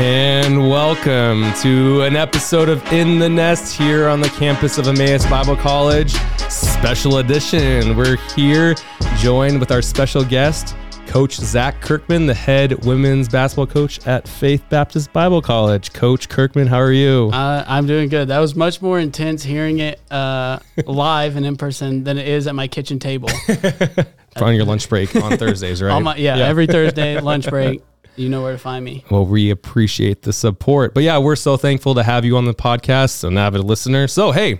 And welcome to an episode of In the Nest here on the campus of Emmaus Bible College, special edition. We're here joined with our special guest, Coach Zak Kirkman, the head women's basketball coach at Faith Baptist Bible College. Coach Kirkman, how are you? Uh, I'm doing good. That was much more intense hearing it uh, live and in person than it is at my kitchen table. on your lunch break on Thursdays, right? My, yeah, every Thursday lunch break, you know where to find me. Well, we appreciate the support. But yeah, we're so thankful to have you on the podcast, an avid listener. So, hey,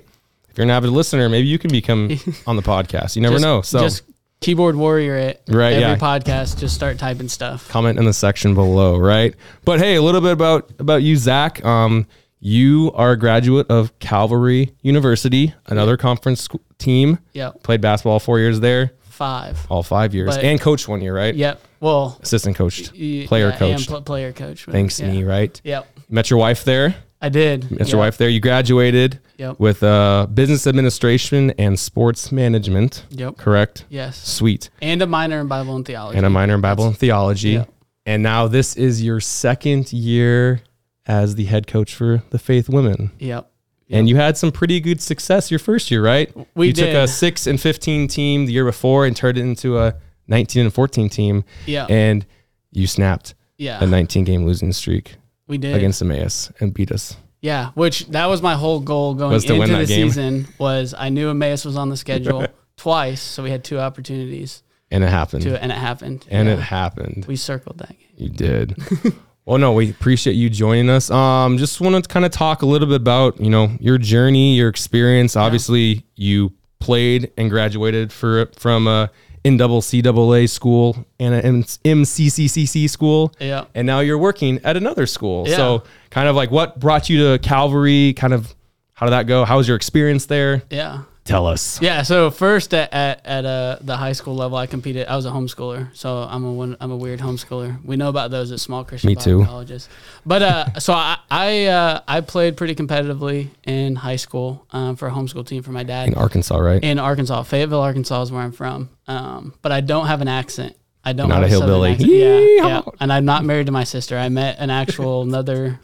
if you're an avid listener, maybe you can become on the podcast. You never Just- know. So, just keyboard warrior it. Right, Every yeah. podcast, just start typing stuff. comment in the section below, right? But hey, a little bit about about you, Zak. Um, you are a graduate of Calvary University, another conference sc- team. Yep. Played basketball four years there, Five. all five years, But- and coached one year, right? Yep. Well, Assistant coached, y- player yeah, coach. And pl- player coach. Thanks yeah. me, right? Yep. Met your wife there. I did. Met your wife there. You graduated Yep. with uh, business administration and sports management. Yep. Correct. Yes. Sweet. And a minor in Bible and theology. and a minor in Bible and theology. yeah. And now this is your second year as the head coach for the Faith Women. Yep. And you had some pretty good success your first year, right? We you took a 6 and 15 team the year before and turned it into a 19 and 14 team Yeah. and you snapped yeah. a 19 game losing streak we did. against Emmaus and beat us. Yeah, which that was my whole goal going into the game. season was I knew Emmaus was on the schedule twice, so we had two opportunities And it happened. to and it happened. and Yeah. it happened. we circled that game. You did. well, no, we appreciate you joining us. Um, just want to kind of talk a little bit about you know your journey, your experience. Obviously, you played and graduated for from a NCAA school and an MCCCC school, Yeah. and now you're working at another school. Yeah. So, kind of like what brought you to Calvary? Kind of how did that go? How was your experience there? Yeah. Tell us. Yeah, so first at at, at uh, the high school level, I competed. I was a homeschooler, so I'm a one, I'm a weird homeschooler. We know about those at small Christian Me too. colleges. But uh, so I I uh, I played pretty competitively in high school um, for a homeschool team for my dad. In Arkansas, right? in Arkansas. Fayetteville, Arkansas is where I'm from. Um, but I don't have an accent. I don't Not have a hillbilly. Yeah, yeah. And I'm not married to my sister. I met an actual another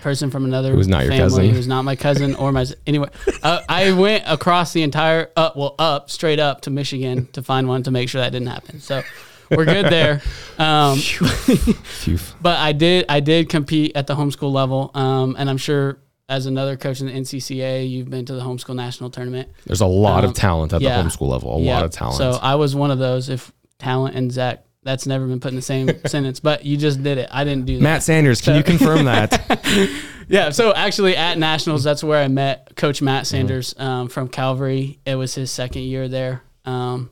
person from another Who's not your family cousin. who's not my cousin or my anyway. Uh, I went across the entire up well up straight up to Michigan to find one to make sure that didn't happen. So we're good there. Um, but I did I did compete at the homeschool level, um, and I'm sure as another coach in the NCCA, you've been to the homeschool national tournament. There's a lot of Um, talent at yeah. the homeschool level. A lot of talent. So I was one of those. If talent and Zak, that's never been put in the same sentence, but you just did it. I didn't do that. Matt Sanders, can you confirm that? Yeah. So actually, at nationals, that's where I met Coach Matt Mm-hmm. Sanders um, from Calvary. It was his second year there. Um,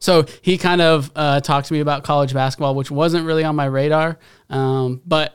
so he kind of uh, talked to me about college basketball, which wasn't really on my radar. Um, but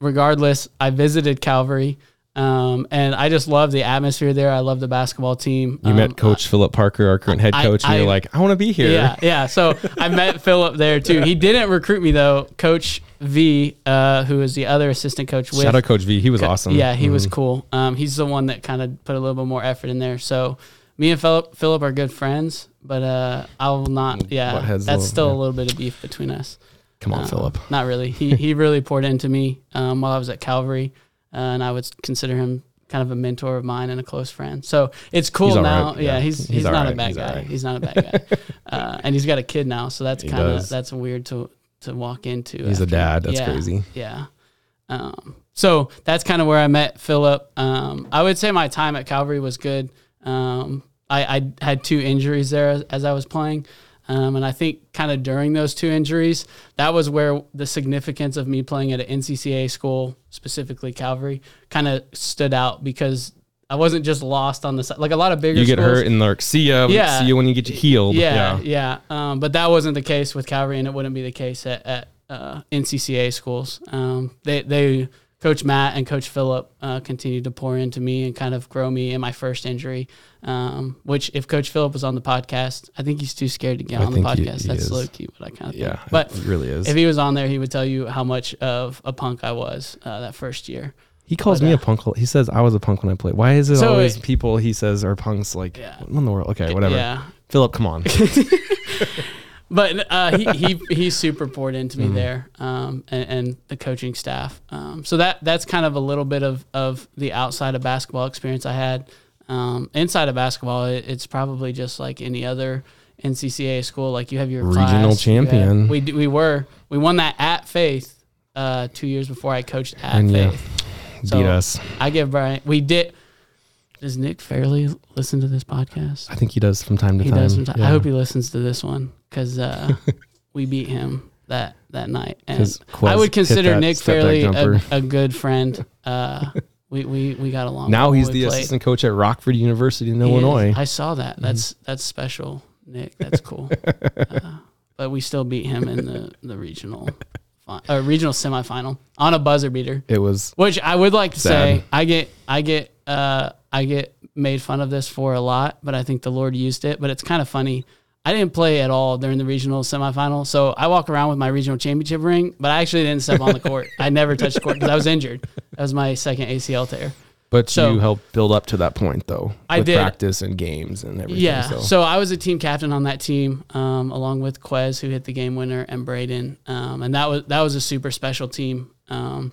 regardless, I visited Calvary. Um, and I just love the atmosphere there. I love the basketball team. You Um, met Coach Philip Parker, our current head I- coach, and you're I- like, I want to be here. Yeah, yeah. So I met Philip there too. He didn't recruit me though. Coach V, uh, who is the other assistant coach with. Shout out Coach V. He was awesome. Yeah, he was Mhm. cool. Um, he's the one that kind of put a little bit more effort in there. So me and Philip, Philip are good friends, but uh, I will not. Yeah, Butt a that's little, still yeah. a little bit of beef between us. Come on, Uh, Philip. Not really. He he really poured into me um, while I was at Calvary, uh, and I would consider him kind of a mentor of mine and a close friend. So it's cool He's now. right, Yeah, yeah. he's He's he's, not a bad he's guy. right. He's not a bad guy, uh, and he's got a kid now, so that's kind of that's weird to to walk into. He's a dad. That's yeah, crazy. Yeah. Um, so that's kind of where I met Philip. Um, I would say my time at Calvary was good. Um, I, I had two injuries there as, as I was playing. Um, and I think kind of during those two injuries, that was where the significance of me playing at an NCCA school, specifically Calvary, kind of stood out because I wasn't just lost on the side. Like a lot of bigger You get schools, hurt and like, see ya. Yeah. See you when you get healed. yeah, yeah. Um, but that wasn't the case with Calvary, and it wouldn't be the case at, at uh, NCCA schools. Um, they, they, Coach Matt and Coach Phillip uh, continued to pour into me and kind of grow me in my first injury. Um, which, if Coach Phillip was on the podcast, I think he's too scared to get I on the think he- podcast. he That's is. low key what I kind of Yeah. think. But it really is. if he was on there, he would tell you how much of a punk I was uh, that first year. He calls But, me uh, a punk. He says I was a punk when I played. Why is it So, always uh, people he says are punks? Like, Yeah. what in the world? Okay, whatever. Yeah. Philip, come on. but uh, he, he he super poured into me there, um, and, and the coaching staff. Um, so that that's kind of a little bit of of the outside of basketball experience I had. Um, inside of basketball, it, it's probably just like any other NCCA school. Like you have your Regional class, have- champion. we we were we won that at Faith uh, two years before I coached at And yeah. Faith. Beat So- us. I give Brian. We did. Does Nick Fairley listen to this podcast? I think he does from time to He time. does. I Yeah. hope he listens to this one because uh, we beat him that that night, And I would consider Nick Fairley a, a good friend. Uh, we, we we got along. Now he's the played. assistant coach at Rockford University in He. Illinois. Mm-hmm. I saw that. That's that's special, Nick. That's cool. uh, but we still beat him in the the regional, fi- uh, regional semifinal on a buzzer beater. it was Which I would like to Sad. say, I get, I get, uh, I get made fun of this for a lot, but I think the Lord used it. But it's kind of funny. I didn't play at all during the regional semifinal, so I walk around with my regional championship ring, but I actually didn't step on the court. I never touched the court because I was injured. That was my second ACL tear. But So- you helped build up to that point, though. I did. practice and games and everything. Yeah. So, So. I was a team captain on that team, um, along with Quez, who hit the game winner, and Braden. Um, and that was that was a super special team. Um,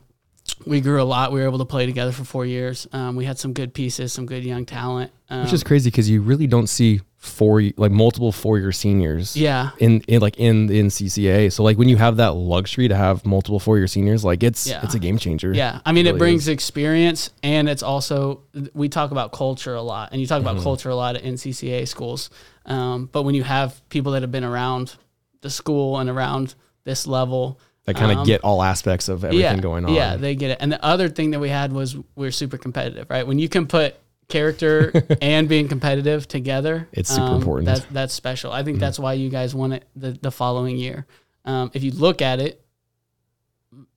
we grew a lot. We were able to play together for four years. Um, we had some good pieces, some good young talent. Um, which is crazy because you really don't see four like multiple four year seniors. yeah, In, in like in in CCA, so like when you have that luxury to have multiple four year seniors, like it's Yeah. it's a game changer. yeah. I mean, it really brings is. experience, and it's also we talk about culture a lot, and you talk Mm-hmm. about culture a lot at NCCA schools. Um, but when you have people that have been around the school and around this level, that kind of um, get all aspects of everything going on. Yeah, they get it. And the other thing that we had was we are super competitive, right? When you can put character and being competitive together, It's super important. Mm-hmm. That's that's special. I think that's why you guys won it the, the following year. Um, if you look at it,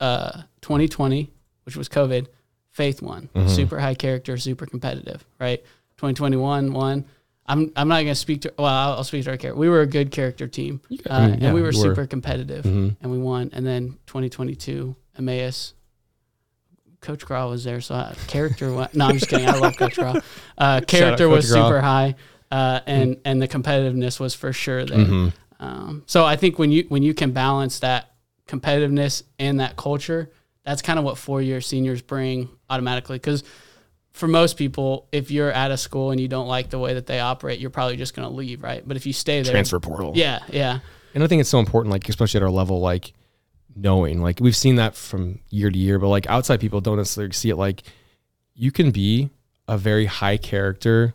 uh, 2020, which was COVID, Faith won. Mm-hmm. Super high character, super competitive, right? 2021 won. I'm I'm not gonna speak to well I'll, I'll speak to our character. We were a good character team, uh, I mean, yeah, and we were were. super competitive, Mhm. and we won. And then 2022 Emmaus, Coach Graw was there, so I, character. wa- no, I'm just kidding. I love Coach Graw. Uh, character Coach was Graw. super high, uh, and and the competitiveness was for sure there. Mhm. Um, so I think when you when you can balance that competitiveness and that culture, that's kind of what four year seniors bring automatically. Because for most people, if you're at a school and you don't like the way that they operate, you're probably just going to leave, right? But if you stay there, transfer portal. yeah, yeah, And I think it's so important, like especially at our level, like knowing, like we've seen that from year to year, but like outside people don't necessarily see it. Like you can be a very high character,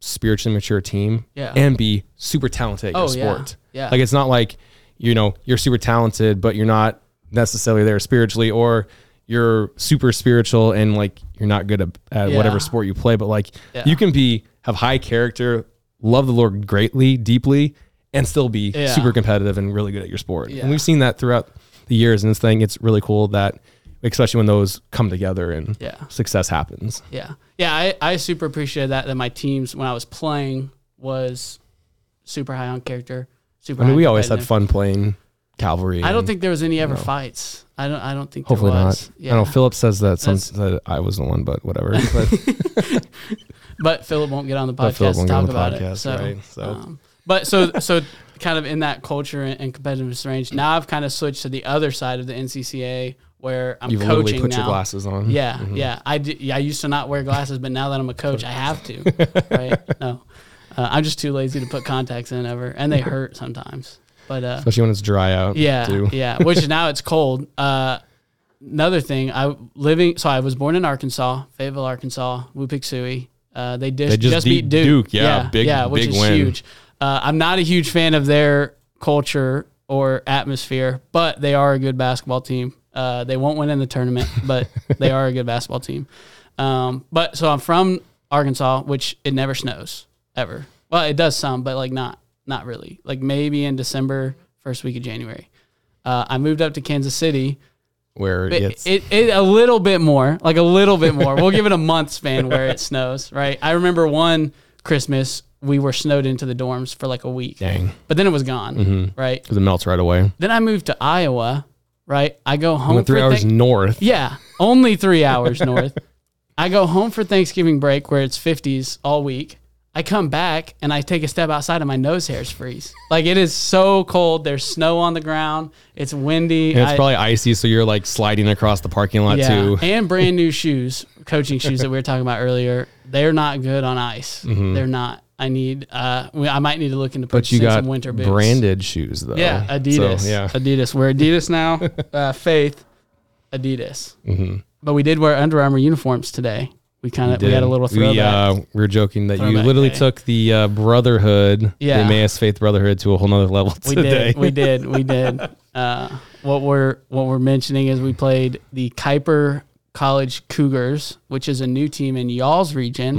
spiritually mature team, Yeah. and be super talented at your Oh, yeah. Yeah. Like it's not like you know you're super talented, but you're not necessarily there spiritually, or you're super spiritual and like you're not good at, at Yeah. whatever sport you play. But like Yeah. you can be have high character, love the Lord greatly, deeply, and still be Yeah. super competitive and really good at your sport. And we've seen that throughout the years. And this thing, it's really cool that, especially when those come together and Yeah. success happens. Yeah. Yeah. I, I super appreciated that, that my teams, when I was playing, was super high on character. Super I mean, high we always had fun playing Calvary. I don't and think there was any ever know. fights. I don't. I don't think. Hopefully there not. was. I know Philip says that some That's- that I was the one, but whatever. But But Philip won't get on the podcast to talk about podcast, it. So, right? So- um, but so so kind of in that culture and, and competitiveness range. Now I've kind of switched to the other side of the NCCA where I'm you've literally coaching put now. your glasses on. Yeah, Mhm. yeah. I, d- yeah, I used to not wear glasses, but now that I'm a coach, I have to. Right? No, uh, I'm just too lazy to put contacts in ever, and they hurt sometimes. But uh, Especially when it's dry out. yeah, Too. yeah. Which now it's cold. Uh, another thing, I living. So I was born in Arkansas, Fayetteville, Arkansas, Woo Pig Uh, they, dis- They just just, beat Duke. Duke. Yeah, big- yeah, which big is win. huge. Uh, I'm not a huge fan of their culture or atmosphere, but they are a good basketball team. Uh, they won't win in the tournament, but they are a good basketball team. Um, but so I'm from Arkansas, which it never snows ever. Well, it does some, but like not not really. Like maybe in December, first week of January. Uh, I moved up to Kansas City. Where It, it's it, it a little bit more, like a little bit more. We'll give it a month span where it snows, right? I remember one Christmas we were snowed into the dorms for like a week, dang. but then it was gone, Mm-hmm. right? Because it melts right away. Then I moved to Iowa, right? I go home Went three hours Thank- north. yeah, only three hours north. I go home for Thanksgiving break where it's 50s all week. I come back and I take a step outside and my nose hairs freeze. Like it is so cold. There's snow on the ground. It's windy. And it's I- probably icy, so you're like sliding across the parking lot too. and brand new shoes, coaching shoes that we were talking about earlier. They're not good on ice. They're not. I need. Uh, we- I might need to look into Mm-hmm. But you got some winter boots. branded shoes though. Yeah, Adidas. So, yeah. Adidas. We're Adidas now. uh, Faith, Adidas. Mm-hmm. But we did wear Under Armour uniforms today. We kind of we, had a little throwback. We, uh, we were joking that you literally day. took the uh, brotherhood, Yeah. the Emmaus Faith Brotherhood, to a whole nother level we today. did. We did. We did. Uh, what we're what we're mentioning is we played the Kuyper College Cougars, which is a new team in y'all's region. Uh,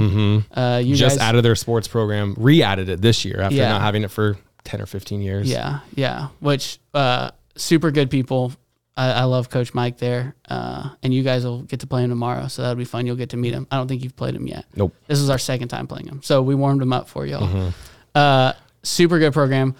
you Mm-hmm. Just guys, added their sports program, re-added it this year after Yeah. not having it for ten or fifteen years. Yeah, yeah. Which uh, super good people. I, I love Coach Mike there, uh, and you guys will get to play him tomorrow, so that'll be fun. You'll get to meet him. I don't think you've played him yet. Nope. This is our second time playing him, so we warmed him up for y'all. Mm-hmm. Uh, super good program.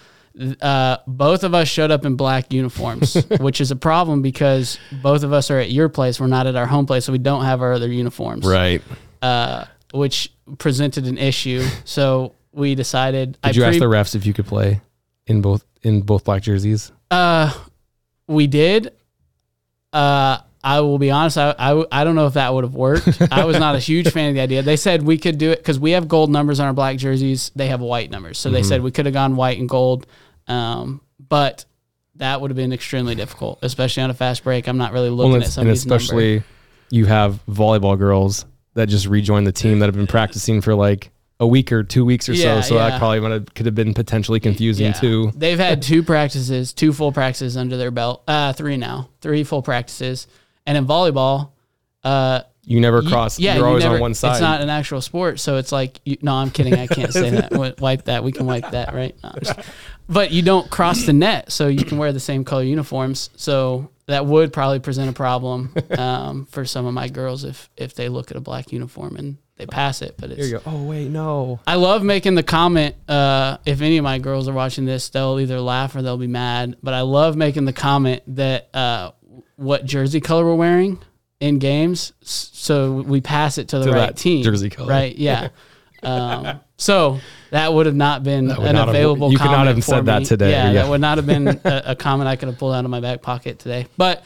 Uh, both of us showed up in black uniforms, which is a problem because both of us are at your place. We're not at our home place, so we don't have our other uniforms. Right. Uh, which presented an issue. So we decided. Did you ask the refs if you could play in both in both black jerseys? Uh, we did. Uh, I will be honest. I, I, I don't know if that would have worked. I was not a huge fan of the idea. They said we could do it because we have gold numbers on our black jerseys. They have white numbers, so they Mm-hmm. said we could have gone white and gold. Um, but that would have been extremely difficult, especially on a fast break. I'm not really looking Well, at some and of these numbers. especially you have volleyball girls that just rejoined the team that have been practicing for like a week or two weeks or Yeah, so. So yeah. that probably would have, could have been potentially confusing Yeah. too. They've had two practices, two full practices under their belt. Uh, three now, three full practices. And in volleyball, uh, You never You- cross. yeah, you're you always never- on one side. It's not an actual sport, so it's like you, no, I'm kidding. I can't say that. Wipe that. We can wipe that, right? No, just- but you don't cross the net, so you can wear the same color uniforms. So that would probably present a problem um, for some of my girls if if they look at a black uniform and they pass it. But There it's you go. Oh wait, no. I love making the comment. Uh, if any of my girls are watching this, they'll either laugh or they'll be mad. But I love making the comment that uh, what jersey color we're wearing in games, so we pass it to the To right team. jersey color. right? Yeah. um, so that would have not been an not have- available. you could not have said that today, Yeah, yeah. that would not have been a, a comment I could have pulled out of my back pocket today. But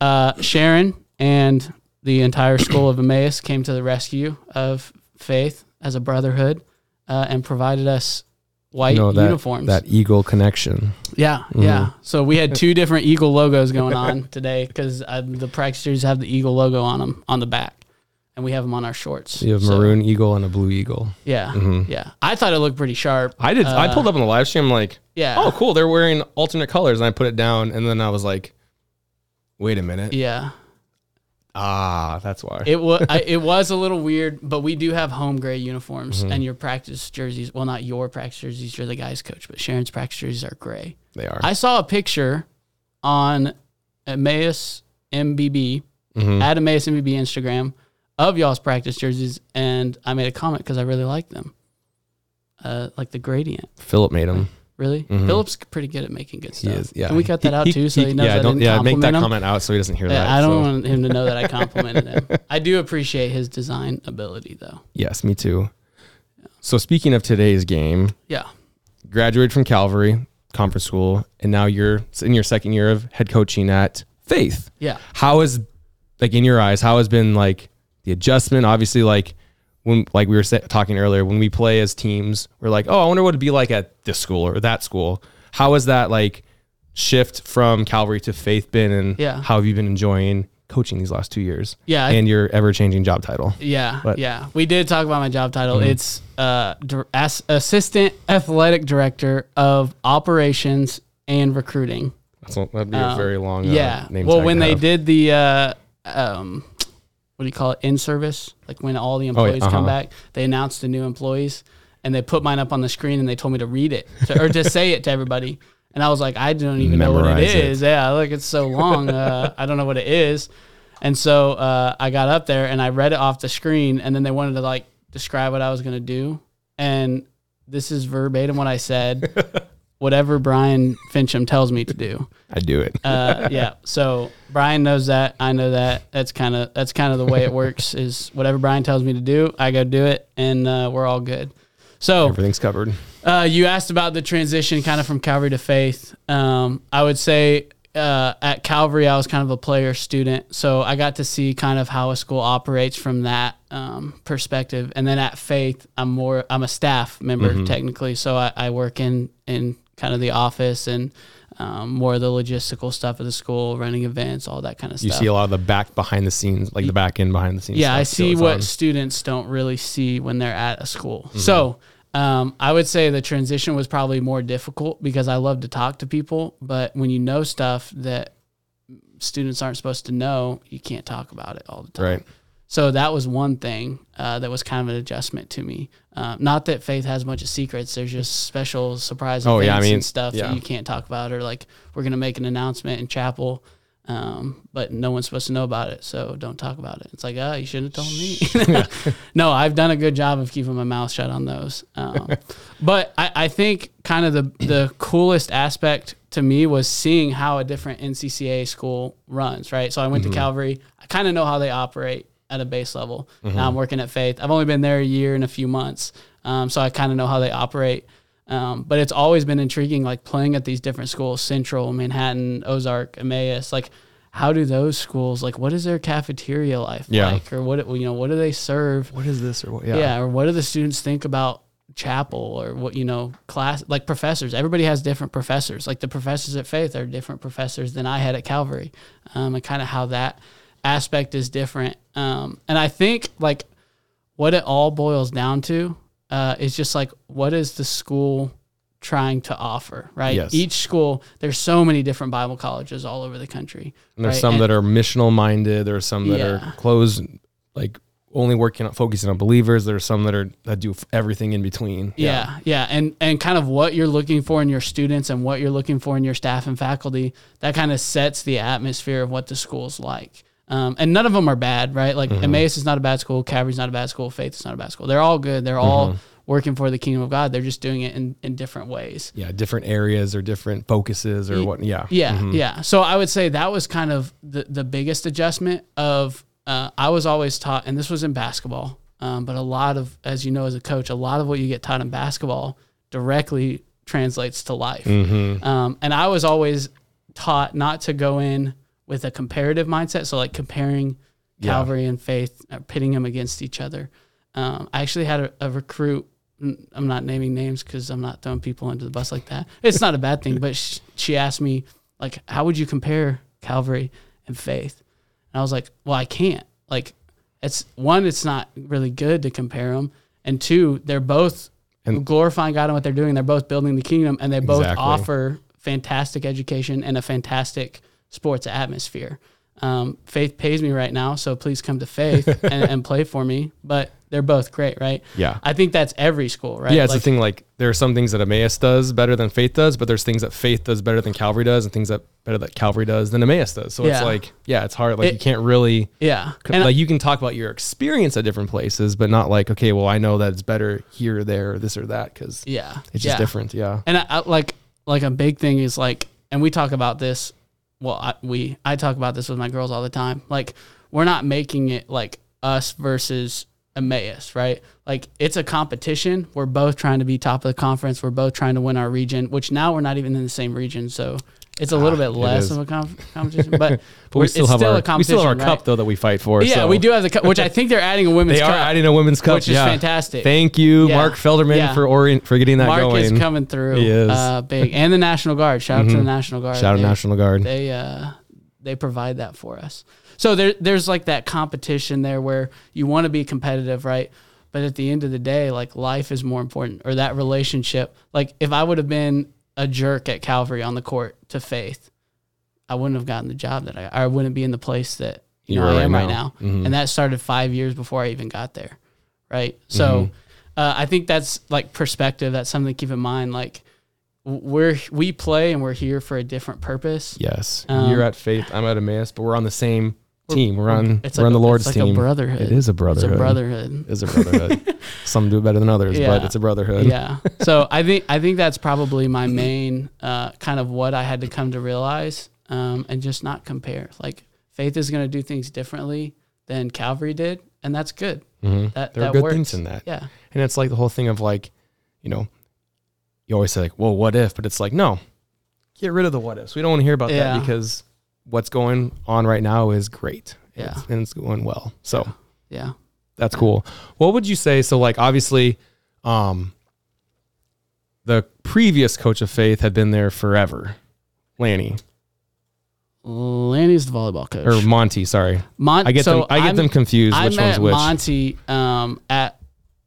uh, Sharon and the entire school of Emmaus came to the rescue of Faith as a brotherhood uh, and provided us white no, that, uniforms. that eagle connection. yeah, yeah. So we had two different Eagle logos going on today because uh, the practice jerseys have the Eagle logo on them on the back, and we have them on our shorts. You have So, maroon eagle and a blue eagle. yeah, Mm-hmm. yeah. I thought it looked pretty sharp. I did. I Uh, pulled up on the live stream like, Yeah. oh, cool. They're wearing alternate colors, and I put it down, and then I was like, wait a minute. Yeah, Ah, that's why. it was it was a little weird, but we do have home gray uniforms, Mm-hmm. and your practice jerseys. Well, not your practice jerseys. You're the guys coach, but Sharon's practice jerseys are gray. they are. I saw a picture on Emmaus MBB Mhm. at Emmaus MBB Instagram of y'all's practice jerseys, and I made a comment because I really like them. Uh, like the gradient, Philip made them. Really. Mhm. Philip's pretty good at making good He stuff. is. Yeah. Can we cut that out too, so he, knows yeah, I don't, didn't yeah, make that him? comment out so he doesn't hear Yeah, that. I don't so. want him to know that I complimented him. I do appreciate his design ability, though. Yes, me too. So speaking of today's game, Yeah, graduated from Calvary Conference School, and now you're in your second year of head coaching at Faith. yeah, How has, like in your eyes, how has been like the adjustment? Obviously, like when like we were talking earlier, when we play as teams, we're like, oh, I wonder what it'd be like at this school or that school. How has that like shift from Calvary to Faith been, and Yeah. how have you been enjoying coaching these last two years? yeah. And your ever changing job title. Yeah, But- Mm-hmm. yeah. We did talk about my job title. It's uh, as assistant athletic director of operations and recruiting. That's that'd be a Um, very long uh, yeah. name. Well, when they have. did the uh, um, what do you call it? In service, like when all the employees come uh-huh. back, they announced the new employees, and they put mine up on the screen, and they told me to read it to, or to say it to everybody. And I was like, I don't even know what it it. is. Yeah, like it's so long. Uh, I don't know what it is. And so uh, I got up there and I read it off the screen, and then they wanted to like describe what I was going to do. And this is verbatim what I said. Whatever Brian Fincham tells me to do. I do it. Uh, yeah. So Brian knows that. I know that. That's kind of that's kind of the way it works. Is whatever Brian tells me to do, I go do it, and uh, we're all good. So Everything's covered. uh, you asked about the transition kind of from Calvary to faith. Um, I would say uh, at Calvary, I was kind of a player student. So I got to see kind of how a school operates from that um, perspective. And then at faith, I'm more, I'm a staff member technically. So I, I work in, in kind of the office and um, more of the logistical stuff of the school, running events, all that kind of You stuff. You see a lot of the back behind the scenes, like the back end behind the scenes. Yeah, I see what on. students don't really see when they're at a school. Mm-hmm. So um, I would say the transition was probably more difficult because I love to talk to people, but when you know stuff that students aren't supposed to know, you can't talk about it all the time. Right. So that was one thing uh, that was kind of an adjustment to me. Uh, not that faith has a bunch of secrets. There's just special surprise Oh, events yeah, I mean, and stuff yeah. that you can't talk about, or like we're gonna make an announcement in chapel, um, but no one's supposed to know about it, so don't talk about it. It's like, oh, you shouldn't have told me. no, I've done a good job of keeping my mouth shut on those. Um, but I, I think kind of the the coolest aspect to me was seeing how a different NCCA school runs. Right, so I went to Calvary. I kind of know how they operate at a base level. Now I'm working at Faith. I've only been there a year and a few months, um, so I kind of know how they operate. Um, but it's always been intriguing, like playing at these different schools: Central, Manhattan, Ozark, Emmaus. Like, how do those schools like? What is their cafeteria life Yeah. like, or what you know? What do they serve? What is this or what? Yeah. or what do the students think about chapel or what you know class like professors everybody has different professors like the professors at faith are different professors than i had at calvary um, and kind of how that aspect is different um, and i think like what it all boils down to uh, is just like what is the school trying to offer right Yes. each school there's so many different bible colleges all over the country And there's right? some And- that are missional minded. There are some that Yeah. are closed, like only working on focusing on believers. There are some that are that do everything in between. Yeah, yeah, and and kind of what you're looking for in your students and what you're looking for in your staff and faculty. That kind of sets the atmosphere of what the school's like. Um, and none of them are bad, right? Like Emmaus is not a bad school, Calvary's not a bad school, Faith is not a bad school. They're all good. They're all working for the kingdom of God. They're just doing it in, in different ways. yeah, different areas or different focuses or what? Yeah, Yeah, yeah. So I would say that was kind of the, the biggest adjustment of uh, I was always taught, and this was in basketball, um, but a lot of, as you know, as a coach, a lot of what you get taught in basketball directly translates to life. Um, and I was always taught not to go in with a comparative mindset. So like comparing Yeah. Calvary and Faith, uh, pitting them against each other. Um, I actually had a, a recruit. I'm not naming names because I'm not throwing people under the bus like that. It's not a bad thing, but sh- she asked me like, "How would you compare Calvary and Faith?" And I was like, "Well, I can't. Like, it's one, it's not really good to compare them, and two, they're both And- glorifying God and what they're doing. They're both building the kingdom, and they both Exactly. offer fantastic education and a fantastic sports atmosphere. Um, Faith pays me right now, so please come to Faith and, and play for me. But they're both great, right? Yeah. I think that's every school, right? Yeah, it's Like, the thing. Like there are some things that Emmaus does better than Faith does, but there's things that Faith does better than Calvary does, and things that better that Calvary does than Emmaus does. So it's like, yeah, it's hard. Like It- you can't really Yeah, and like you can talk about your experience at different places, but not like, okay, well, I know that it's better here, or there, or this or that, because yeah, it's just yeah. different. Yeah. And I, I, like like a big thing is like, and we talk about this. Well, I, we I talk about this with my girls all the time. Like, we're not making it like us versus Emmaus, right? Like, it's a competition. We're both trying to be top of the conference. We're both trying to win our region. Which now we're not even in the same region, so it's a little bit Ah, it less is. of a com- competition. But, But we still it's have still our a we still have our competition, cup though that we fight for. Yeah, so. we do have the cup, which I think they're adding a women's They cup. are adding a women's cup, which is fantastic. Thank you, Yeah. Mark Felderman, Yeah. for orient for getting that going. Mark going. is coming through. He is. Uh, big, and the National Guard. Shout out to the National Guard. Shout out They- National Guard. they uh they provide that for us. So there there's like that competition there where you want to be competitive, right? But at the end of the day, like life is more important or that relationship. Like if I would have been a jerk at Calvary on the court to Faith, I wouldn't have gotten the job that I I wouldn't be in the place that you You know I right am right now. now. Mhm. And that started 5 years before I even got there. Right? So Mm-hmm. uh, I think that's like perspective. That's something to keep in mind. Like we're we play and we're here for a different purpose. Yes, Um, you're at Faith. I'm at Emmaus, but we're on the same team. We're on It's we're like on the a- Lord's it's like team. a brotherhood. It is a brotherhood. It's a brotherhood. It is a brotherhood. Some do it better than others, but it's a brotherhood. yeah. So I think I think that's probably my main uh, kind of what I had to come to realize um, and just not compare. Like faith is going to do things differently than Calvary did, and that's good. Mhm. That There are that good works. things in that. Yeah. And it's like the whole thing of like you know, you always say like, well, what if? But it's like, no, get rid of the what ifs. We don't want to hear about Yeah. that because what's going on right now is great. Yeah. It's- and it's going well. So Yeah. that's cool. What would you say? So like obviously, um, the previous coach of faith had been there forever, Lanny Lanny's the volleyball coach. or Monty. Sorry, Mon- I get so them. I get I'm- them confused. I which met one's which? Monty um, at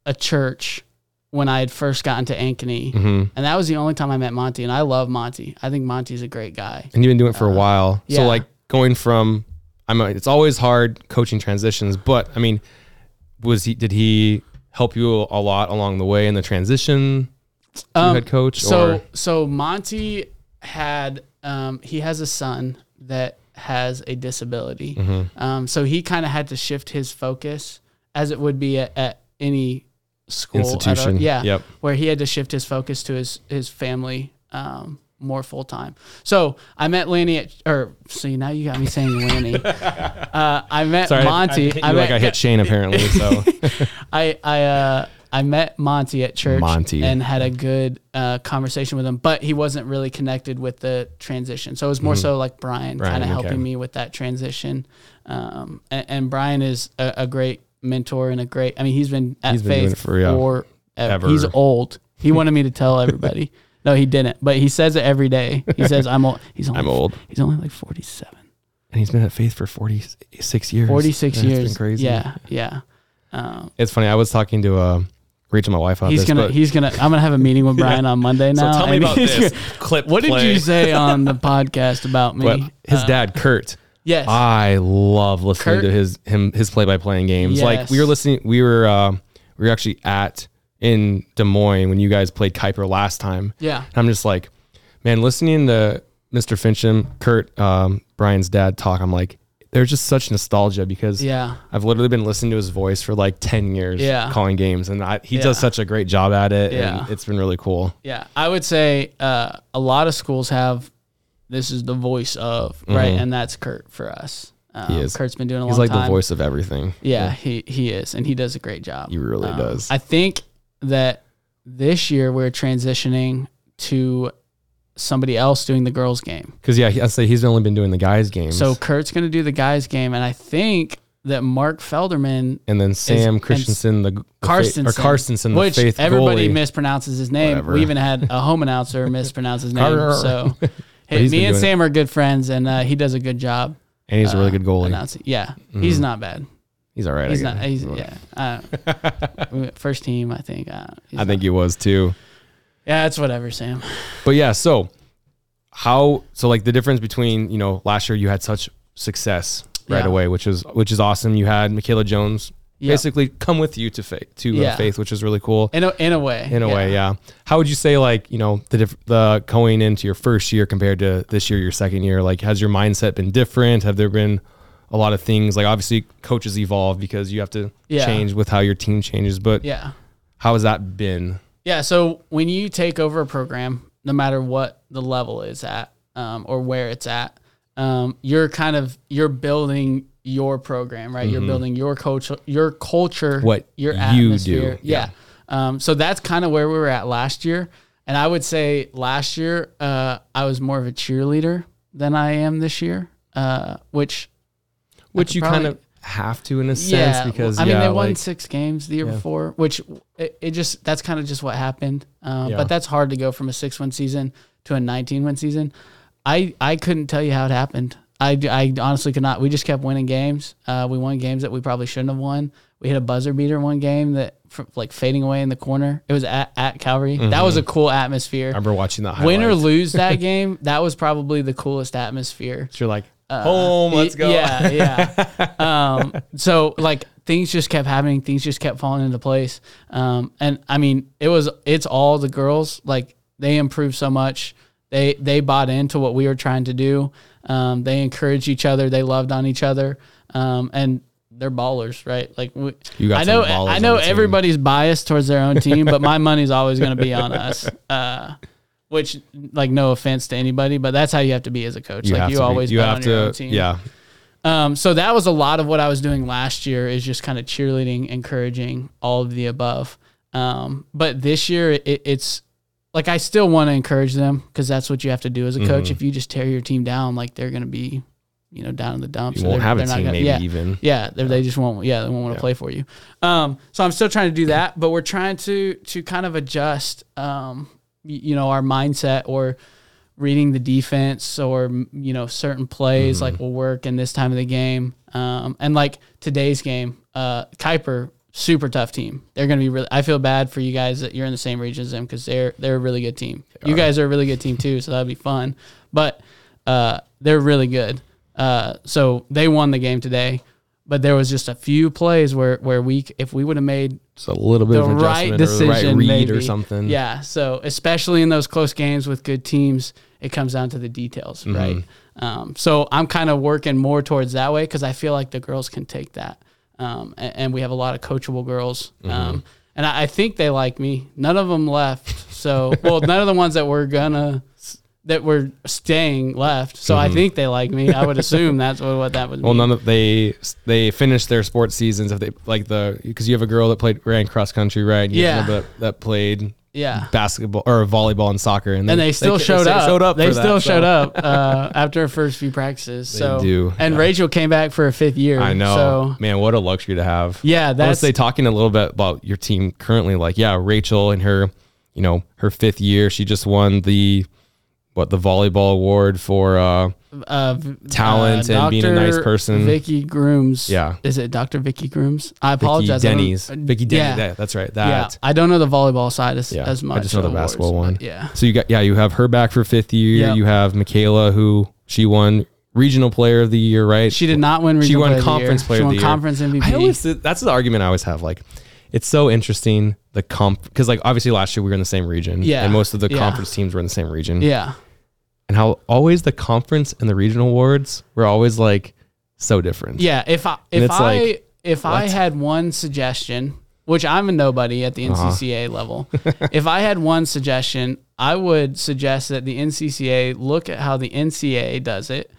a church when I had first gotten to Ankeny, hmm and that was the only time I met Monty. And I love Monty. I think Monty's a great guy. And you've been doing it for a while. Uh, yeah. So like going from, I mean, it's always hard coaching transitions, but I mean, was he? Did he help you a lot along the way in the transition to Um, head coach? So or so Monty had um, he has a son that has a disability. Mm-hmm. Um, so he kind of had to shift his focus as it would be at, at any school Institution. yeah. Yep. Where he had to shift his focus to his his family um, more full time. So I met Lanny at or see now you got me saying Lanny. uh, I met sorry, Monty. I, hit you met like I hit Shane apparently. So I I uh I met Monty at church Monty. and had a good uh, conversation with him, but he wasn't really connected with the transition. So it was more so like Brian, Mm-hmm. Brian, kind of okay. helping me with that transition. Um, and, and Brian is a, a great mentor and a great. I mean, he's been at He's been Faith for, yeah, forever. ever. He's old. He wanted me to tell everybody. no, he didn't, but he says it every day. He says I'm old. He's only I'm old. He's only like 47. and he's been at Faith for 46 years. 46 That's years. crazy. Yeah, yeah. Um, It's funny. I was talking to uh, Rachel, my wife, about he's this. gonna he's gonna I'm gonna have a meeting with Brian on Monday now so tell me about this clip. What did you say on the podcast about me? His Uh, dad, Kurt, Yes. I love listening Kurt- to his him his play by play in games. Like we were listening, we were uh, we were actually at in Des Moines when you guys played Kuyper last time. yeah. And I'm just like, man, listening to Mr. Fincham, Kurt, um, Brian's dad talk. I'm like, there's just such nostalgia because Yeah. I've literally been listening to his voice for like 10 years Yeah. calling games and I, he Yeah. does such a great job at it Yeah. and it's been really cool. Yeah. I would say uh, a lot of schools have this is the voice of, right? Mhm. And that's Kurt for us. Um, He is. Kurt's been doing a He's long like time. the voice of everything. Yeah, he he is, and he does a great job. He really Um, does. I think that this year we're transitioning to somebody else doing the girls' game. Cause yeah, I say he's only been doing the guys game. So Kurt's going to do the guys' game, and I think that Mark Felderman, and then Sam and Christensen, the, the Carstensen, or Carstensen, which everybody goalie. mispronounces his name. Whatever. We even had a home announcer mispronounce his name. So hey, me and Sam are good friends, and uh, he does a good job. and he's a really uh, good goalie. Announcing. Yeah, he's Mhm. not bad. He's all right. He's not. He's yeah. Uh, first team, I think. Uh, I think not- he was too. Yeah, it's whatever, Sam. But yeah, so how so like the difference between, you know, last year you had such success right Yeah. away, which is which is awesome. You had Michaela Jones Yeah. basically come with you to faith to Yeah. uh, faith, which is really cool. In a in a way. In a way, yeah. How would you say like, you know, the diff- the going into your first year compared to this year, your second year, like has your mindset been different? Have there been a lot of things like obviously coaches evolve because you have to Yeah. change with how your team changes, but Yeah. how has that been? Yeah. So when you take over a program, no matter what the level is at um, or where it's at, um, you're kind of you're building your program, right? You're building your coach, your culture, Mm-hmm. What your you atmosphere. do, Yeah. Um, so that's kind of where we were at last year, and I would say last year uh, I was more of a cheerleader than I am this year, uh, which Which you kind of have to in a sense because I mean yeah, they won like, six games the year Yeah. before, which it, it just that's kind of just what happened. Um, Yeah. But that's hard to go from a six win season to a nineteen win season. I I couldn't tell you how it happened. I, I honestly could not. We just kept winning games. Uh, we won games that we probably shouldn't have won. We hit a buzzer beater one game that like fading away in the corner. It was at at Calvary. That was a cool atmosphere. I remember watching that Win or lose that game, that was probably the coolest atmosphere. So you're like Uh, home, let's go. Yeah, yeah. um, so like things just kept happening, things just kept falling into place. Um, and I mean, it was it's all the girls. Like they improved so much. They they bought into what we were trying to do. Um, they encouraged each other. They loved on each other. Um, and they're ballers, right? Like we, You got I know I know everybody's biased towards their own team, but my money's always going to be on us. Uh, which, like, no offense to anybody, but that's how you have to be as a coach. like, you to be- always you have on your to own team. yeah. Um, so that was a lot of what I was doing last year is just kind of cheerleading, encouraging all of the above. Um, but this year it, it's like I still want to encourage them because that's what you have to do as a coach. Mhm. If you just tear your team down, like they're going to be, you know, down in the dumps. You won't they're- have a team, gonna- maybe yeah, even. yeah, they're- they just won't. Yeah, they won't want to Yeah. play for you. Um, so I'm still trying to do that, but we're trying to to kind of adjust, um, y- you know, our mindset or reading the defense or you know certain plays Mm-hmm. like will work in this time of the game. Um, and like today's game, uh, Kuyper super tough team. They're gonna be really. I feel bad for you guys that you're in the same region as them because they're they're a really good team. you are. guys are a really good team too, so that'd be fun. But uh, they're really good. Uh, so they won the game today. But there was just a few plays where where we if we would have made Just a little bit the of right adjustment or the right decision, read maybe. or something. Yeah. So especially in those close games with good teams, it comes down to the details, Mm-hmm. right? Um, so I'm kind of working more towards that way because I feel like the girls can take that, um, and, and we have a lot of coachable girls. Mm-hmm. Um, and I, I think they like me. None of them left. So, well, none of the ones that were gonna that were staying left. So I think they like me. I would assume that's what, what that would Mm-hmm. Well, mean. none of they they finished their sports seasons if they like the because you have a girl that played ran cross country, right? Yeah. that, that played yeah. basketball or volleyball and soccer, and, and they still they showed, up. Showed up. They for that, still so. showed up uh, after our first few practices. so do, and yeah. Rachel came back for a fifth year. I know, So man. What a luxury to have. yeah, that's say talking a little bit about your team currently. Like, yeah, Rachel and her, you know, her fifth year, she just won the what the volleyball award for uh uh, talent and being a nice person. Vicky Grooms. Yeah. is it Dr. Vicky Grooms? I Vicky apologize. I Denny's. Vicky Denny. Yeah. Yeah, that's right. yeah, That. I don't know the volleyball side as, Yeah, as I much. just know the awards, basketball one. Yeah, So you got yeah, you have her back for fifth year. Yep. You have Michaela who she won regional player of the year, right? she did not win. She won conference year. player She of won the year. conference MVP. I always that's the argument I always have. Like, it's so interesting the comp because like obviously last year we were in the same region, Yeah. and most of the Yeah. conference teams were in the same region, yeah, and how always the conference and the regional awards were always like so different. yeah. If I if I like, if I had one suggestion, which I'm a nobody at the Uh-huh. NCCA level, if I had one suggestion, I would suggest that the NCCA look at how the NCAA does it,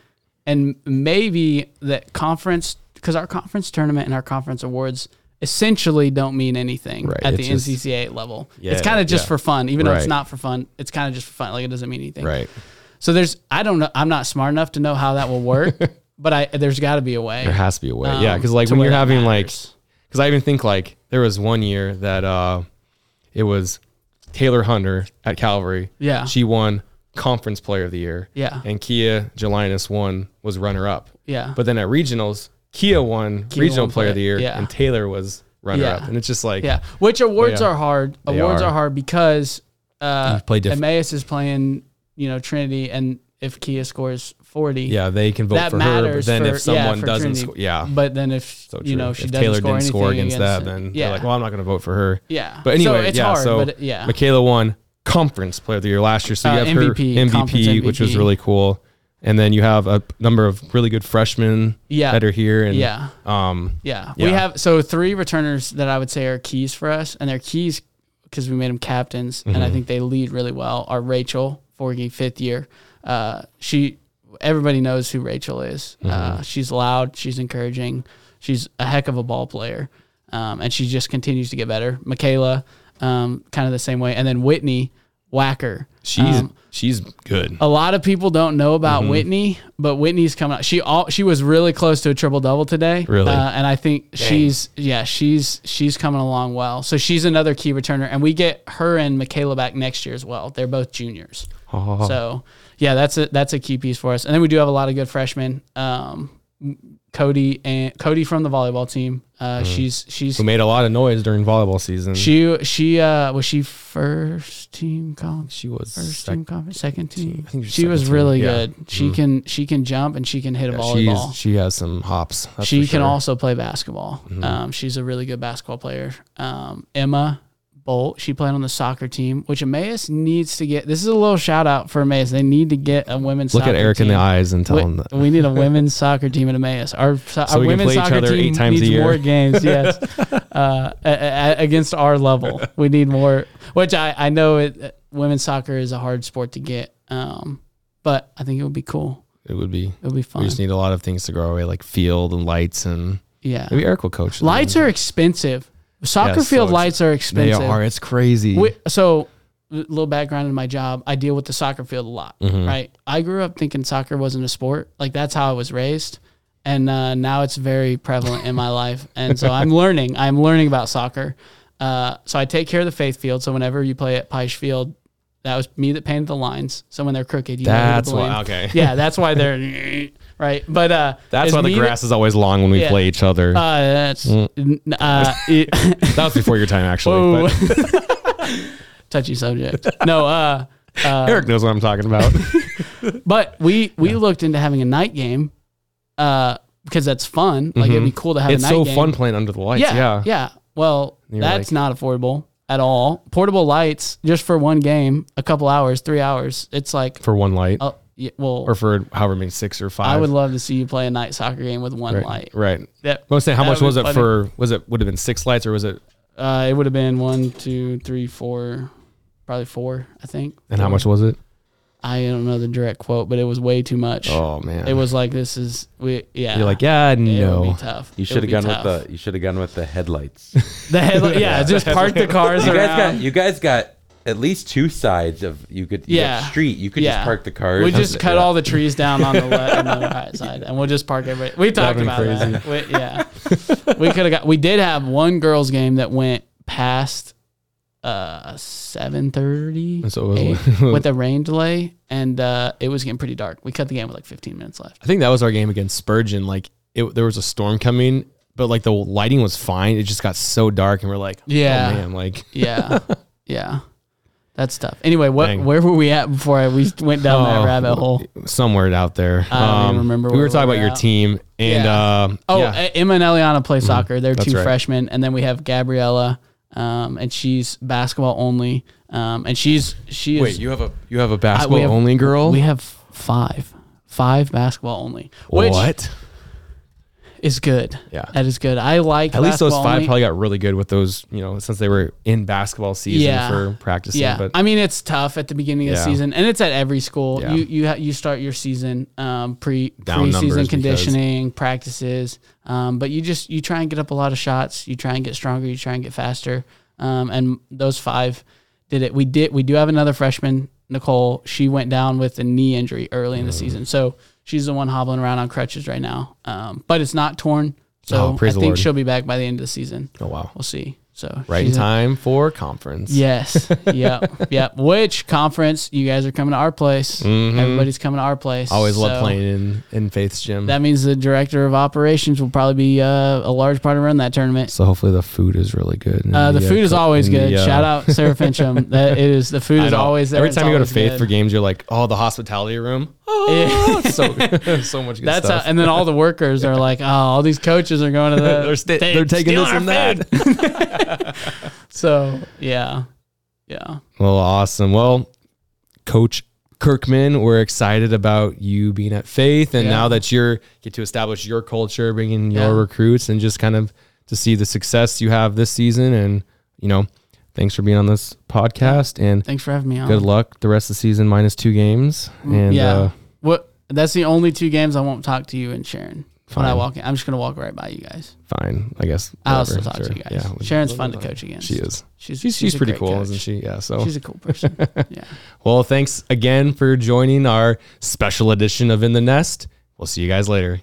and maybe that conference because our conference tournament and our conference awards essentially don't mean anything Right, at the it's just- NCCA level. Yeah, it's kind of just yeah. for fun, even though it's not for fun. It's kind of just for fun. Like it doesn't mean anything. right. So there's I don't know. I'm not smart enough to know how that will work, but I there's got to be a way. There has to be a way. yeah, um, because like when you're having like because I even think like there was one year that uh it was Taylor Hunter at Calvary. Yeah. She won conference player of the year. Yeah. And Kia Jelinas won was runner up. yeah. But then at regionals, Kia won Kia regional won player of the year yeah. and Taylor was runner Yeah. up. And it's just like Yeah, which awards yeah. are hard. Awards are. are. hard because uh, You play diff- Emmaus is playing, you know, Trinity, and if Kia scores forty, yeah, they can vote that for her. But matters. then for, if someone yeah, doesn't score, yeah. But then if So you know she if doesn't Taylor score didn't score against, that, it, then yeah, they're like, well, I'm not going to vote for her. yeah. But anyway, so it's yeah. hard, so but yeah, Michaela won conference player of the year last year. So you Uh, have her MVP, MVP, which was really cool. And then you have a number of really good freshmen Yeah. that are here. And yeah, um, yeah. Yeah. We have so three returners that I would say are keys for us, and they're keys because we made them captains, and Mm-hmm. I think they lead really well. Are Rachel Forgy, fifth year. Uh, she everybody knows who Rachel is. Mm-hmm. Uh, she's loud. She's encouraging. She's a heck of a ball player, um, and she just continues to get better. Michaela, um, kind of the same way, and then Whitney Whacker. she's Um, she's good. a lot of people don't know about Mm-hmm. Whitney, but Whitney's coming out. She all she was really close to a triple double today. Really? uh, and I think she's yeah she's she's coming along well. So she's another key returner, and we get her and Michaela back next year as well. They're both juniors. Oh, So yeah, that's a that's a key piece for us. And then we do have a lot of good freshmen. Um, Cody and Cody from the volleyball team. Uh, she's she's who made a lot of noise during volleyball season. she she uh was she first team college she was first sec- team conference, second team. I think she was she was team, really yeah. good. She Mhm. can she can jump and she can hit a yeah, volleyball. she's, she has some hops. she for can also play basketball. Mhm. Um, she's a really good basketball player. Um, Emma Bolt, she played on the soccer team, which Emmaus needs to get. This is a little shout out for Emmaus. They need to get a women's. Soccer team. Look at Eric team. in the eyes and tell We, him that. we need a women's soccer team at Emmaus. Our, so our we can women's soccer other team eight times a needs more games. Yes, uh, against our level, we need more. Which I I know it. Women's soccer is a hard sport to get, um, but I think it would be cool. It would be. It would be fun. We just need a lot of things to grow away, like field and lights, and yeah, maybe Eric will coach. them. lights are expensive. Soccer Yeah, so field ex- lights are expensive. They are. It's crazy. We, so, a little background in my job. I deal with the soccer field a lot, Mm-hmm. right? I grew up thinking soccer wasn't a sport. Like that's how I was raised, and uh, now it's very prevalent in my life. And so I'm learning. I'm learning about soccer. Uh, so I take care of the faith field. So whenever you play at Peisch Field, that was me that painted the lines. So when they're crooked, you know That's blame. why. Okay. Yeah, that's why they're right. But uh, That's why the grass is always long when we Yeah. play each other. uh, that's Mm. uh, it- that was before your time, actually. But touchy subject. No, uh, uh, Eric knows what I'm talking about. but we we looked into having a night game, uh, because that's fun. Like it'd be cool to have Mm-hmm. it's so game. fun playing under the lights. Yeah, Yeah. yeah, Well, You're that's like- not affordable at all. Portable lights just for one game, a couple hours, three hours. It's like, For one light, yeah, well, or for however many six or five. I would love to see you play a night soccer game with one right. light. Right. That, I was saying, how That much was it funny. for? Was it would have been six lights or was it? uh, it would have been one, two, three, four, probably four. I think. And how much was it? I don't know the direct quote, but it was way too much. Oh man, It was like this is we yeah. You're like, yeah, it would no. be tough. You It should have gone tough. with the. You should have gone with the headlights. the headlight. Yeah, just park the cars you guys got. You guys got at least two sides of. You could. You Yeah. got street. You could Yeah. just park the cars. we just cut Yeah. all the trees down on the left and the right side, and we'll just park everybody. We talked about crazy. that. We, yeah, we could have got. We did have one girls' game that went past uh seven thirty So it was- with a rain delay, and uh it was getting pretty dark. We cut the game with like fifteen minutes left. I think that was our game against Spurgeon. Like it, there was a storm coming, but like the lighting was fine. It just got so dark, and we're like, Yeah. oh man, like Yeah, yeah, that's tough. Anyway, what Dang. where were we at before I, we went down Oh, that rabbit hole? somewhere out there. I don't even remember We were talking we about were your team, and Yeah. um, Oh, yeah. uh, Emma and Eliana play soccer. They're That's two right. freshmen, and then we have Gabriella, um, and she's basketball only. Um, and she's she is. wait, you have a you have a basketball have- only girl. we have five, five basketball only, which what? Is good. Yeah. that is good. I like At least those five only. probably got really good with those, you know, since they were in basketball season Yeah. for practicing. Yeah, But I mean it's tough at the beginning of the season, and it's at every school. Yeah. You you ha- you start your season um, pre Down preseason because- conditioning practices, um, but you just you try and get up a lot of shots. You try and get stronger. You try and get faster. Um, and those five did it. We did. We do have another freshman, Nicole. She went down with a knee injury early Mm. in the season, so she's the one hobbling around on crutches right now. Um, but it's not torn, so Oh, I think Lord. she'll be back by the end of the season. oh wow, We'll see. So right in a- time for conference. Yes. yep. Yep. Which conference? You guys are coming to our place. Mhm. Everybody's coming to our place. Always love playing in in Faith's gym. That means the director of operations will probably be uh, a large part of running that tournament. so hopefully the food is really good. Uh, the food is always and the, good. uh, Shout out Sarah Fincham. That it is. The food is always there. Every time you go to Faith good. for games, you're like, oh, the hospitality room. Oh, Yeah. so so much good That's how, and then all the workers are like, oh, all these coaches are going to the. they're, they- they're taking this and our that. So yeah, yeah. Well, awesome. Well, Coach Kirkman, we're excited about you being at Faith, and Yeah. now that you're get to establish your culture, bringing your Yeah. recruits, and just kind of to see the success you have this season. And you know, thanks for being on this podcast, and Thanks for having me on. good luck the rest of the season, minus two games. And yeah. uh, What? That's the only two games I won't talk to you and Sharon when I walk in, I'm just gonna walk right by you guys. fine, I guess. I'll still whatever, talk to you guys. Yeah, Sharon's fun to coach against. She is. She's She's, she's, a pretty cool, coach. isn't she? Yeah. So She's a cool person. yeah. Well, thanks again for joining our special edition of In the Nest. We'll see you guys later.